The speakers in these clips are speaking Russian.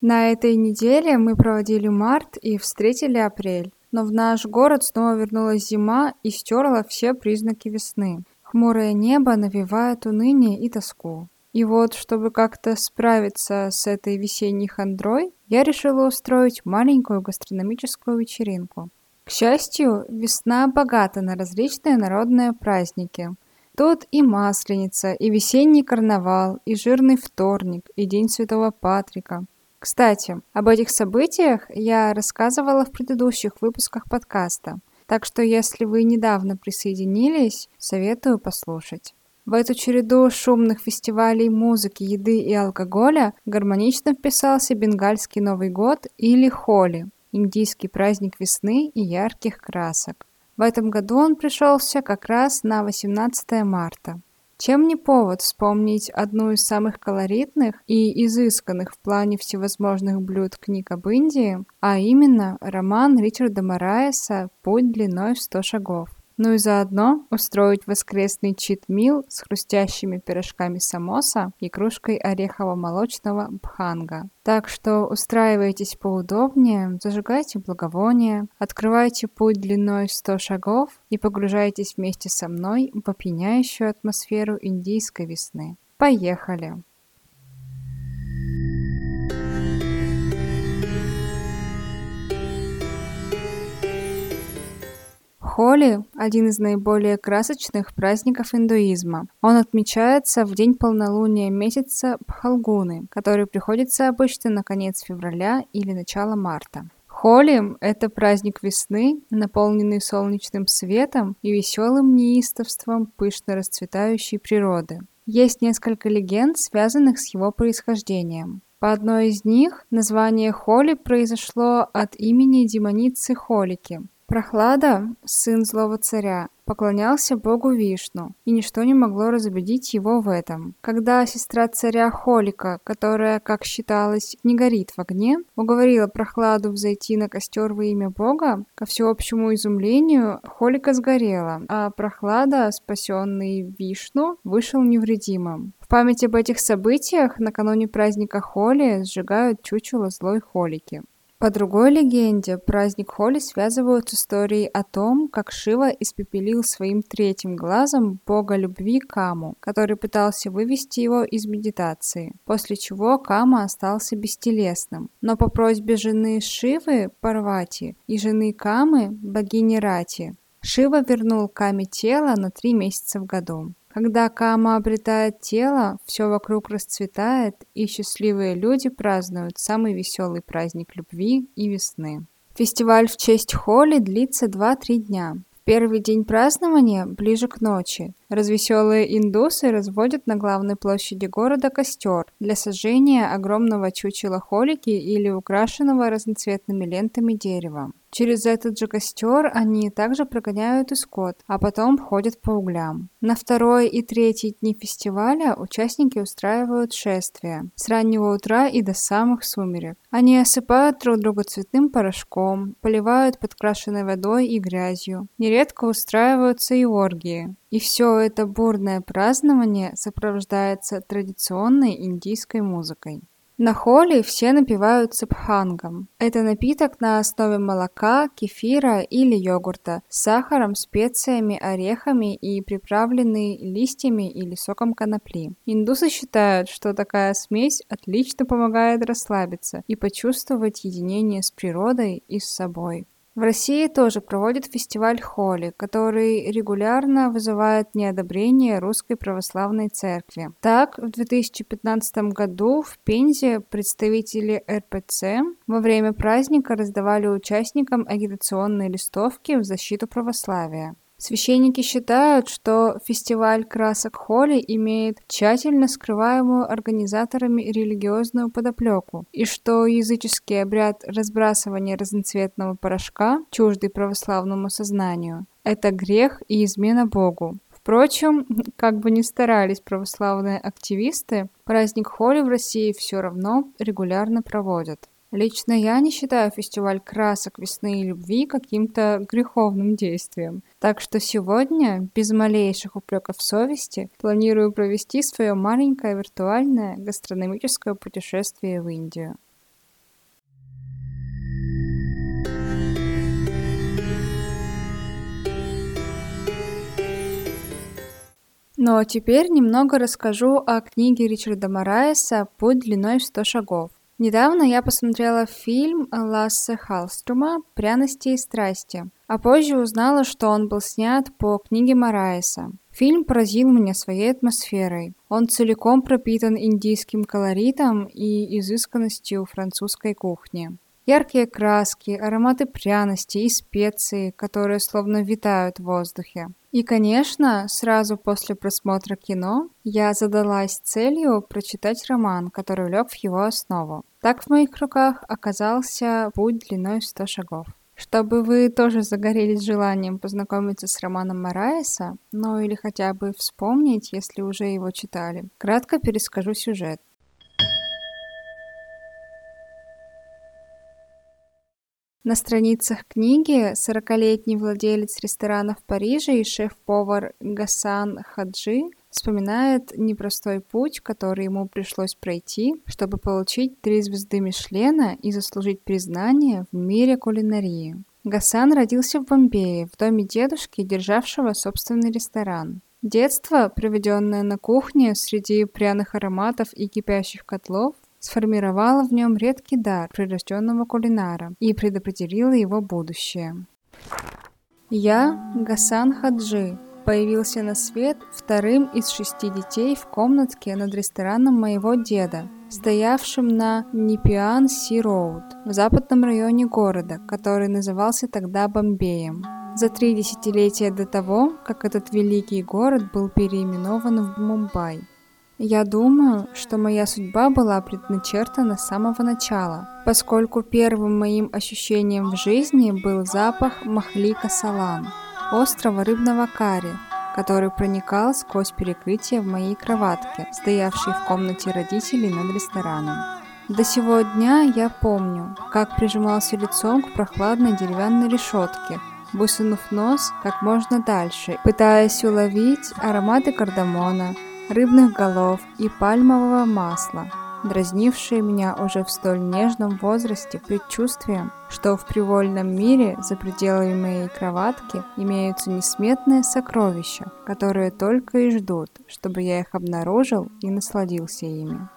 На этой неделе мы проводили март и встретили апрель. Но в наш город снова вернулась зима и стерла все признаки весны. Хмурое небо навевает уныние и тоску. И вот, чтобы как-то справиться с этой весенней хандрой, я решила устроить маленькую гастрономическую вечеринку. К счастью, весна богата на различные народные праздники. Тут и Масленица, и весенний карнавал, и жирный вторник, и День Святого Патрика – кстати, об этих событиях я рассказывала в предыдущих выпусках подкаста, так что если вы недавно присоединились, советую послушать. В эту череду шумных фестивалей музыки, еды и алкоголя гармонично вписался бенгальский Новый год или Холи, индийский праздник весны и ярких красок. В этом году он пришелся как раз на 18 марта. Чем не повод вспомнить одну из самых колоритных и изысканных в плане всевозможных блюд книг об Индии, а именно роман Ричарда Мораеса «Путь длиной в сто шагов» ну и заодно устроить воскресный чит-мил с хрустящими пирожками самоса и кружкой орехово-молочного бханга. Так что устраивайтесь поудобнее, зажигайте благовония, открывайте путь длиной 100 шагов и погружайтесь вместе со мной в опьяняющую атмосферу индийской весны. Поехали! Холи – один из наиболее красочных праздников индуизма. Он отмечается в день полнолуния месяца Пхалгуны, который приходится обычно на конец февраля или начало марта. Холи – это праздник весны, наполненный солнечным светом и веселым неистовством пышно расцветающей природы. Есть несколько легенд, связанных с его происхождением. По одной из них название Холи произошло от имени демоницы Холики, Прохлада, сын злого царя, поклонялся богу Вишну, и ничто не могло разубедить его в этом. Когда сестра царя Холика, которая, как считалось, не горит в огне, уговорила Прохладу взойти на костер во имя бога, ко всеобщему изумлению Холика сгорела, а Прохлада, спасенный Вишну, вышел невредимым. В память об этих событиях накануне праздника Холи сжигают чучело злой Холики. По другой легенде, праздник Холи связывают с историей о том, как Шива испепелил своим третьим глазом бога любви Каму, который пытался вывести его из медитации, после чего Кама остался бестелесным. Но по просьбе жены Шивы, Парвати, и жены Камы, богини Рати, Шива вернул Каме тело на три месяца в году. Когда Кама обретает тело, все вокруг расцветает, и счастливые люди празднуют самый веселый праздник любви и весны. Фестиваль в честь Холи длится 2-3 дня. В первый день празднования, ближе к ночи, развеселые индусы разводят на главной площади города костер для сожжения огромного чучела холики или украшенного разноцветными лентами дерева. Через этот же костер они также прогоняют и скот, а потом ходят по углям. На второй и третий дни фестиваля участники устраивают шествия с раннего утра и до самых сумерек. Они осыпают друг друга цветным порошком, поливают подкрашенной водой и грязью. Нередко устраиваются и оргии. И все это бурное празднование сопровождается традиционной индийской музыкой. На Холи все напиваются пхангом. Это напиток на основе молока, кефира или йогурта с сахаром, специями, орехами и приправленный листьями или соком конопли. Индусы считают, что такая смесь отлично помогает расслабиться и почувствовать единение с природой и с собой. В России тоже проводят фестиваль Холи, который регулярно вызывает неодобрение Русской Православной Церкви. Так, в 2015 году в Пензе представители РПЦ во время праздника раздавали участникам агитационные листовки в защиту православия. Священники считают, что фестиваль красок Холи имеет тщательно скрываемую организаторами религиозную подоплеку, и что языческий обряд разбрасывания разноцветного порошка, чуждый православному сознанию, это грех и измена Богу. Впрочем, как бы ни старались православные активисты, праздник Холи в России все равно регулярно проводят. Лично я не считаю фестиваль красок весны и любви каким-то греховным действием. Так что сегодня, без малейших упреков совести, планирую провести свое маленькое виртуальное гастрономическое путешествие в Индию. Ну а теперь немного расскажу о книге Ричарда Мораеса «Путь длиной в 100 шагов». Недавно я посмотрела фильм Лассе Халструма «Пряности и страсти», а позже узнала, что он был снят по книге Мараеса. Фильм поразил меня своей атмосферой. Он целиком пропитан индийским колоритом и изысканностью французской кухни. Яркие краски, ароматы пряности и специи, которые словно витают в воздухе. И, конечно, сразу после просмотра кино я задалась целью прочитать роман, который лег в его основу. Так в моих руках оказался путь длиной в 100 шагов. Чтобы вы тоже загорелись желанием познакомиться с романом Мараеса, ну или хотя бы вспомнить, если уже его читали, кратко перескажу сюжет. На страницах книги 40-летний владелец ресторана в Париже и шеф-повар Гасан Хаджи вспоминает непростой путь, который ему пришлось пройти, чтобы получить три звезды Мишлена и заслужить признание в мире кулинарии. Гасан родился в Бомбее, в доме дедушки, державшего собственный ресторан. Детство, проведенное на кухне среди пряных ароматов и кипящих котлов, сформировало в нем редкий дар прирожденного кулинара и предопределило его будущее. Я, Гасан Хаджи, появился на свет вторым из шести детей в комнатке над рестораном моего деда, стоявшим на Нипиан-Си-Роуд в западном районе города, который назывался тогда Бомбеем. За три десятилетия до того, как этот великий город был переименован в Мумбай. Я думаю, что моя судьба была предначертана с самого начала, поскольку первым моим ощущением в жизни был запах махлика салан, острого рыбного карри, который проникал сквозь перекрытие в моей кроватке, стоявшей в комнате родителей над рестораном. До сего дня я помню, как прижимался лицом к прохладной деревянной решетке, высунув нос как можно дальше, пытаясь уловить ароматы кардамона, рыбных голов и пальмового масла, дразнившие меня уже в столь нежном возрасте предчувствием, что в привольном мире за пределами моей кроватки имеются несметные сокровища, которые только и ждут, чтобы я их обнаружил и насладился ими.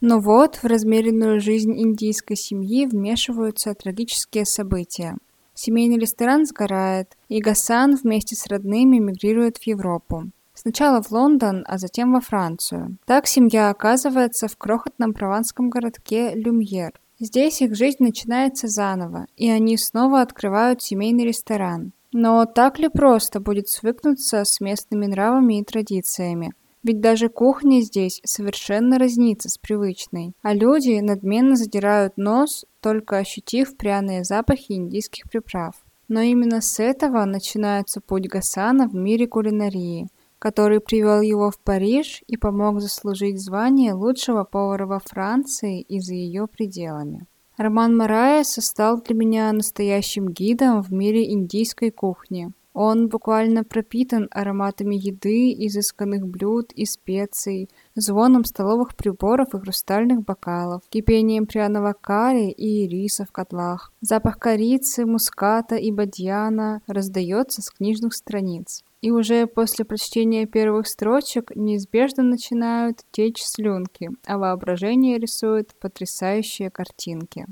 Но вот в размеренную жизнь индийской семьи вмешиваются трагические события – Семейный ресторан сгорает, и Гасан вместе с родными мигрирует в Европу. Сначала в Лондон, а затем во Францию. Так семья оказывается в крохотном прованском городке Люмьер. Здесь их жизнь начинается заново, и они снова открывают семейный ресторан. Но так ли просто будет свыкнуться с местными нравами и традициями? Ведь даже кухня здесь совершенно разнится с привычной, а люди надменно задирают нос, только ощутив пряные запахи индийских приправ. Но именно с этого начинается путь Гасана в мире кулинарии, который привел его в Париж и помог заслужить звание лучшего повара во Франции и за ее пределами. Роман Мараеса стал для меня настоящим гидом в мире индийской кухни – он буквально пропитан ароматами еды, изысканных блюд и специй, звоном столовых приборов и хрустальных бокалов, кипением пряного карри и риса в котлах. Запах корицы, муската и бадьяна раздается с книжных страниц. И уже после прочтения первых строчек неизбежно начинают течь слюнки, а воображение рисует потрясающие картинки.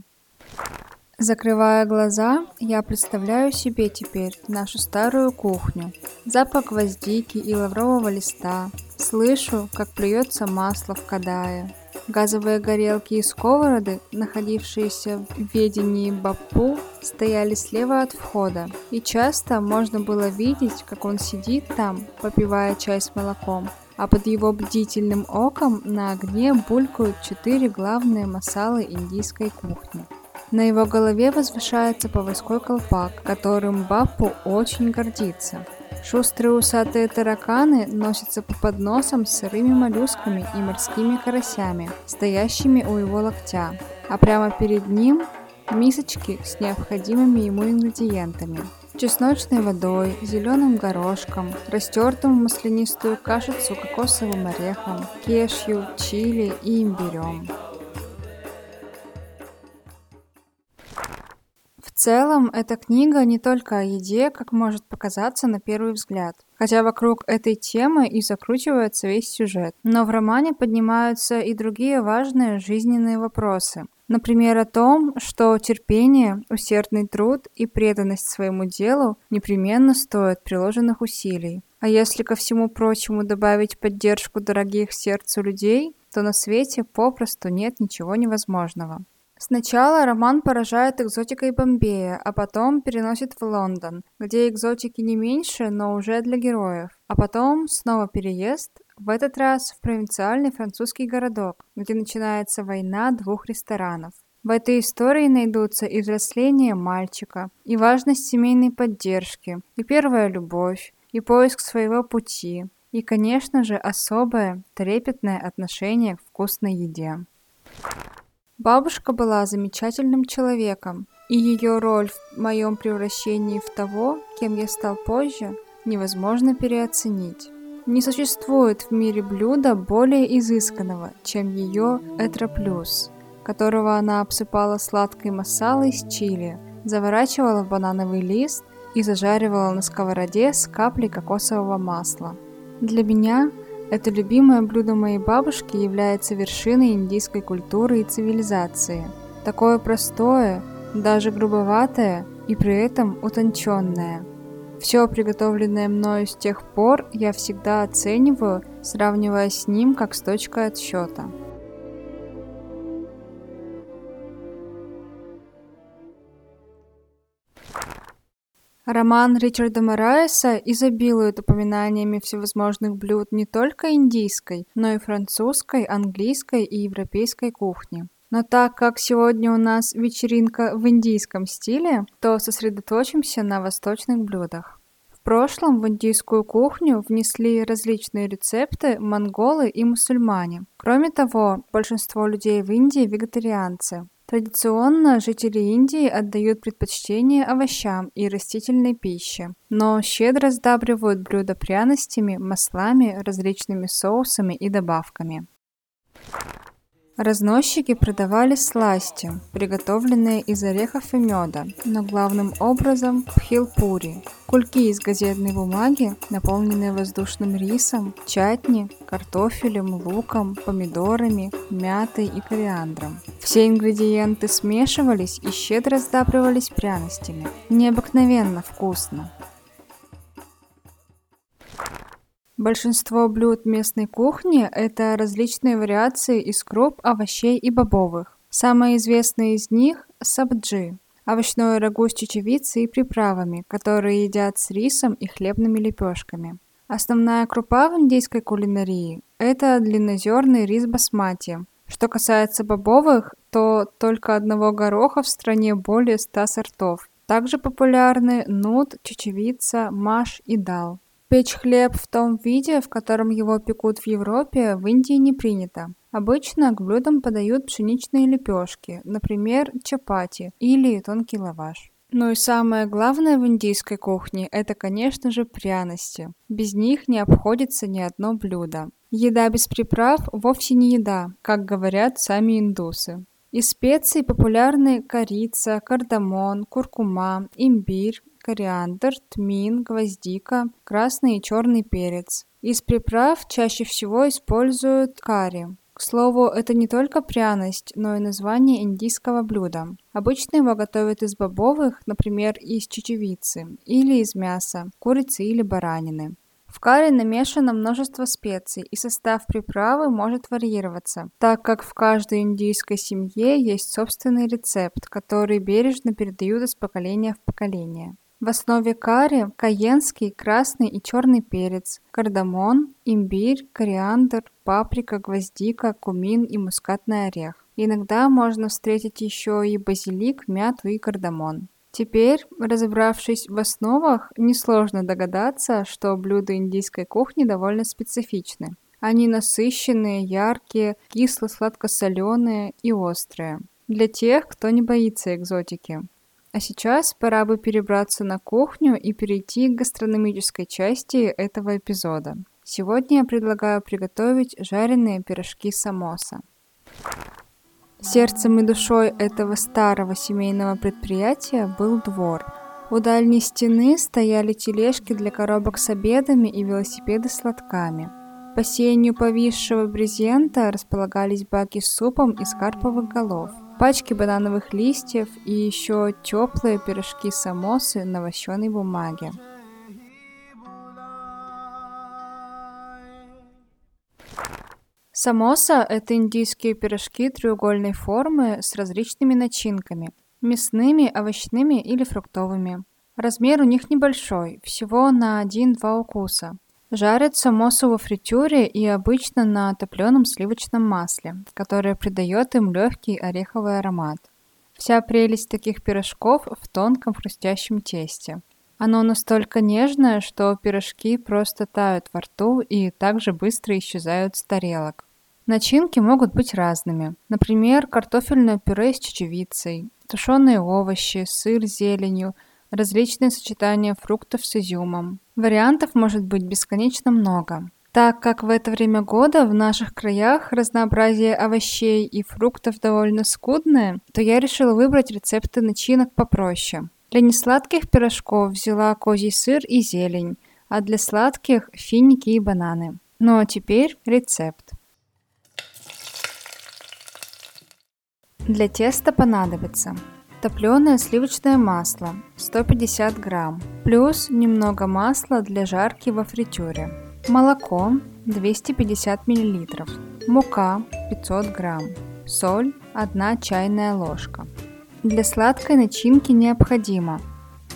Закрывая глаза, я представляю себе теперь нашу старую кухню. Запах гвоздики и лаврового листа. Слышу, как плюется масло в кадае. Газовые горелки и сковороды, находившиеся в ведении Бапу, стояли слева от входа, и часто можно было видеть, как он сидит там, попивая чай с молоком, а под его бдительным оком на огне булькают четыре главные масалы индийской кухни. На его голове возвышается повойской колпак, которым Баппу очень гордится. Шустрые усатые тараканы носятся по подносам с сырыми моллюсками и морскими карасями, стоящими у его локтя, а прямо перед ним мисочки с необходимыми ему ингредиентами. Чесночной водой, зеленым горошком, растертым в маслянистую кашицу кокосовым орехом, кешью, чили и имбирем. Целом, эта книга не только о еде, как может показаться на первый взгляд. Хотя вокруг этой темы и закручивается весь сюжет. Но в романе поднимаются и другие важные жизненные вопросы. Например, о том, что терпение, усердный труд и преданность своему делу непременно стоят приложенных усилий. А если ко всему прочему добавить поддержку дорогих сердцу людей, то на свете попросту нет ничего невозможного. Сначала роман поражает экзотикой Бомбея, а потом переносит в Лондон, где экзотики не меньше, но уже для героев. А потом снова переезд, в этот раз в провинциальный французский городок, где начинается война двух ресторанов. В этой истории найдутся и взросление мальчика, и важность семейной поддержки, и первая любовь, и поиск своего пути, и, конечно же, особое, трепетное отношение к вкусной еде. Бабушка была замечательным человеком, и ее роль в моем превращении в того, кем я стал позже, невозможно переоценить. Не существует в мире блюда более изысканного, чем ее этроплюс, которого она обсыпала сладкой масалой с чили, заворачивала в банановый лист и зажаривала на сковороде с каплей кокосового масла. Для меня это любимое блюдо моей бабушки является вершиной индийской культуры и цивилизации. Такое простое, даже грубоватое и при этом утонченное. Все приготовленное мною с тех пор я всегда оцениваю, сравнивая с ним как с точкой отсчета. Роман Ричарда Мораеса изобилует упоминаниями всевозможных блюд не только индийской, но и французской, английской и европейской кухни. Но так как сегодня у нас вечеринка в индийском стиле, то сосредоточимся на восточных блюдах. В прошлом в индийскую кухню внесли различные рецепты монголы и мусульмане. Кроме того, большинство людей в Индии вегетарианцы. Традиционно жители Индии отдают предпочтение овощам и растительной пище, но щедро сдабривают блюда пряностями, маслами, различными соусами и добавками. Разносчики продавали сласти, приготовленные из орехов и меда, но главным образом пхилпури – кульки из газетной бумаги, наполненные воздушным рисом, чатни, картофелем, луком, помидорами, мятой и кориандром. Все ингредиенты смешивались и щедро сдабривались пряностями. Необыкновенно вкусно. Большинство блюд местной кухни – это различные вариации из круп, овощей и бобовых. Самые известные из них – сабджи – овощное рагу с чечевицей и приправами, которые едят с рисом и хлебными лепешками. Основная крупа в индийской кулинарии – это длиннозерный рис басмати. Что касается бобовых, то только одного гороха в стране более ста сортов. Также популярны нут, чечевица, маш и дал. Печь хлеб в том виде, в котором его пекут в Европе, в Индии не принято. Обычно к блюдам подают пшеничные лепешки, например, чапати или тонкий лаваш. Ну и самое главное в индийской кухне – это, конечно же, пряности. Без них не обходится ни одно блюдо. Еда без приправ вовсе не еда, как говорят сами индусы. Из специй популярны корица, кардамон, куркума, имбирь, кориандр, тмин, гвоздика, красный и черный перец. Из приправ чаще всего используют карри. К слову, это не только пряность, но и название индийского блюда. Обычно его готовят из бобовых, например, из чечевицы, или из мяса, курицы или баранины. В карри намешано множество специй, и состав приправы может варьироваться, так как в каждой индийской семье есть собственный рецепт, который бережно передают из поколения в поколение. В основе карри кайенский, красный и черный перец, кардамон, имбирь, кориандр, паприка, гвоздика, кумин и мускатный орех. Иногда можно встретить еще и базилик, мяту и кардамон. Теперь, разобравшись в основах, несложно догадаться, что блюда индийской кухни довольно специфичны. Они насыщенные, яркие, кисло-сладко-соленые и острые. Для тех, кто не боится экзотики. А сейчас пора бы перебраться на кухню и перейти к гастрономической части этого эпизода. Сегодня я предлагаю приготовить жареные пирожки самоса. Сердцем и душой этого старого семейного предприятия был двор. У дальней стены стояли тележки для коробок с обедами и велосипеды с лотками. По сенью повисшего брезента располагались баки с супом из карповых голов, пачки банановых листьев и еще теплые пирожки-самосы на вощеной бумаге. Самоса – это индийские пирожки треугольной формы с различными начинками – мясными, овощными или фруктовыми. Размер у них небольшой, всего на 1-2 укуса. Жарят самосу во фритюре и обычно на топленом сливочном масле, которое придает им легкий ореховый аромат. Вся прелесть таких пирожков в тонком хрустящем тесте. Оно настолько нежное, что пирожки просто тают во рту и также быстро исчезают с тарелок. Начинки могут быть разными. Например, картофельное пюре с чечевицей, тушеные овощи, сыр с зеленью, различные сочетания фруктов с изюмом. Вариантов может быть бесконечно много. Так как в это время года в наших краях разнообразие овощей и фруктов довольно скудное, то я решила выбрать рецепты начинок попроще. Для несладких пирожков взяла козий сыр и зелень, а для сладких – финики и бананы. Ну а теперь рецепт. Для теста понадобится топленое сливочное масло 150 грамм, плюс немного масла для жарки во фритюре, молоко 250 миллилитров, мука 500 грамм, соль 1 чайная ложка. Для сладкой начинки необходимо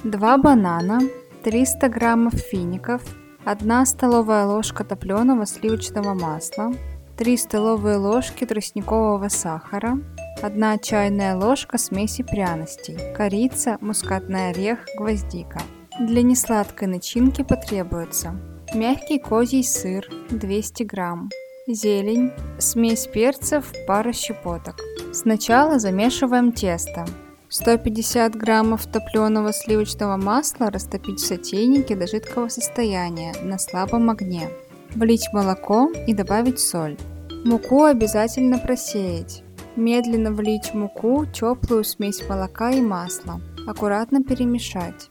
2 банана, 300 граммов фиников, 1 столовая ложка топленого сливочного масла, 3 столовые ложки тростникового сахара, 1 чайная ложка смеси пряностей, корица, мускатный орех, гвоздика. Для несладкой начинки потребуется мягкий козий сыр 200 грамм, зелень, смесь перцев, пара щепоток. Сначала замешиваем тесто. 150 граммов топленого сливочного масла растопить в сотейнике до жидкого состояния на слабом огне. Влить молоко и добавить соль. Муку обязательно просеять. Медленно влить в муку теплую смесь молока и масла. Аккуратно перемешать.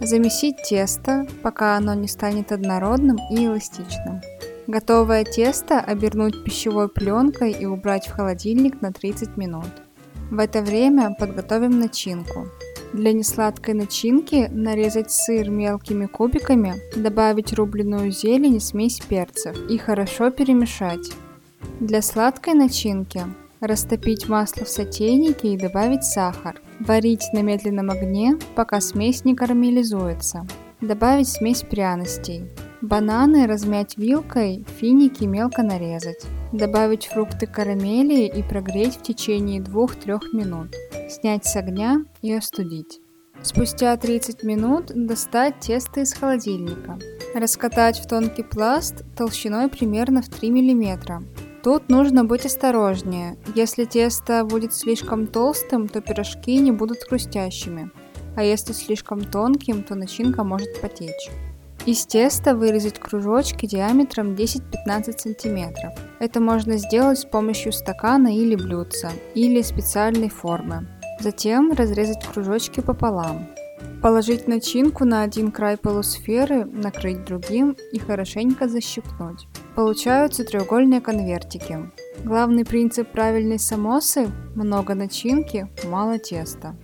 Замесить тесто, пока оно не станет однородным и эластичным. Готовое тесто обернуть пищевой пленкой и убрать в холодильник на 30 минут. В это время подготовим начинку. Для несладкой начинки нарезать сыр мелкими кубиками, добавить рубленую зелень и смесь перцев и хорошо перемешать. Для сладкой начинки Растопить масло в сотейнике и добавить сахар. Варить на медленном огне, пока смесь не карамелизуется. Добавить смесь пряностей. Бананы размять вилкой, финики мелко нарезать. Добавить фрукты карамели и прогреть в течение 2-3 минут. Снять с огня и остудить. Спустя 30 минут достать тесто из холодильника. Раскатать в тонкий пласт толщиной примерно в 3 мм. Тут нужно быть осторожнее. Если тесто будет слишком толстым, то пирожки не будут хрустящими. А если слишком тонким, то начинка может потечь. Из теста вырезать кружочки диаметром 10-15 см. Это можно сделать с помощью стакана или блюдца, или специальной формы. Затем разрезать кружочки пополам. Положить начинку на один край полусферы, накрыть другим и хорошенько защипнуть. Получаются треугольные конвертики. Главный принцип правильной самосы – много начинки, мало теста.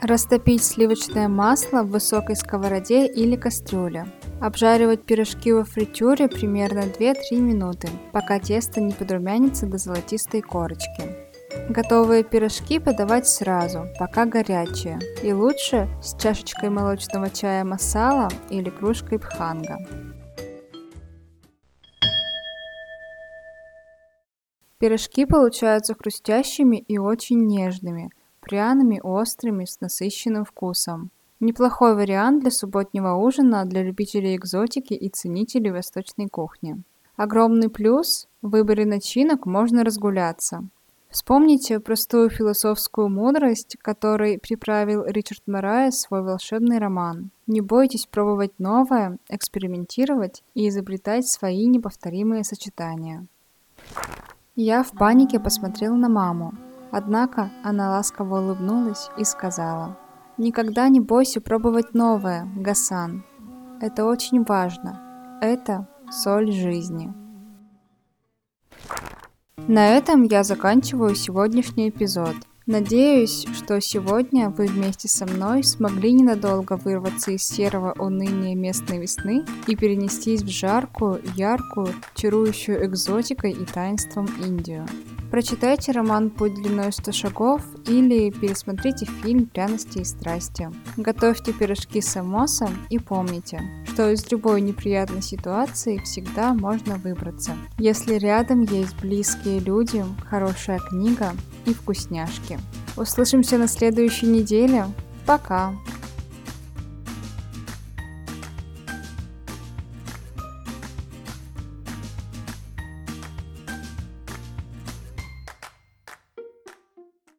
Растопить сливочное масло в высокой сковороде или кастрюле. Обжаривать пирожки во фритюре примерно 2-3 минуты, пока тесто не подрумянится до золотистой корочки. Готовые пирожки подавать сразу, пока горячие, и лучше с чашечкой молочного чая масала или кружкой пханга. Пирожки получаются хрустящими и очень нежными, пряными, острыми, с насыщенным вкусом. Неплохой вариант для субботнего ужина для любителей экзотики и ценителей восточной кухни. Огромный плюс – в выборе начинок можно разгуляться. Вспомните простую философскую мудрость, которой приправил Ричард Морайес свой волшебный роман. Не бойтесь пробовать новое, экспериментировать и изобретать свои неповторимые сочетания. Я в панике посмотрел на маму, однако она ласково улыбнулась и сказала, «Никогда не бойся пробовать новое, Гасан. Это очень важно. Это соль жизни». На этом я заканчиваю сегодняшний эпизод. Надеюсь, что сегодня вы вместе со мной смогли ненадолго вырваться из серого уныния местной весны и перенестись в жаркую, яркую, чарующую экзотикой и таинством Индию. Прочитайте роман «Путь длиной 100 шагов» или пересмотрите фильм «Пряности и страсти». Готовьте пирожки с самосом и помните, что из любой неприятной ситуации всегда можно выбраться, если рядом есть близкие люди, хорошая книга и вкусняшки. Услышимся на следующей неделе. Пока!